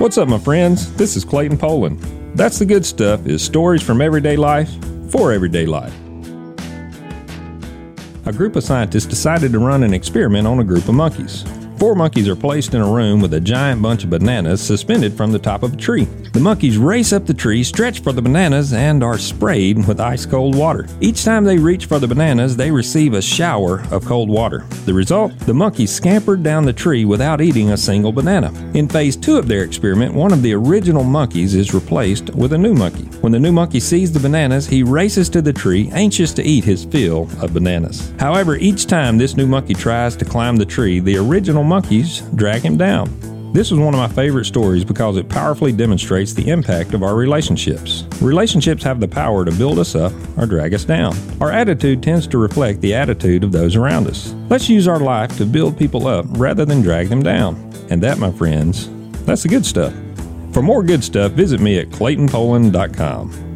What's up, my friends? This is Clayton Poland. That's the good stuff is stories from everyday life for everyday life. A group of scientists decided to run an experiment on a group of monkeys. Four monkeys are placed in a room with a giant bunch of bananas suspended from the top of a tree. The monkeys race up the tree, stretch for the bananas, and are sprayed with ice cold water. Each time they reach for the bananas, they receive a shower of cold water. The result? The monkeys scampered down the tree without eating a single banana. In phase two of their experiment, one of the original monkeys is replaced with a new monkey. When the new monkey sees the bananas, he races to the tree, anxious to eat his fill of bananas. However, each time this new monkey tries to climb the tree, the original monkeys drag him down. This is one of my favorite stories because it powerfully demonstrates the impact of our relationships. Relationships have the power to build us up or drag us down. Our attitude tends to reflect the attitude of those around us. Let's use our life to build people up rather than drag them down. And that, my friends, that's the good stuff. For more good stuff, visit me at claytonpoland.com.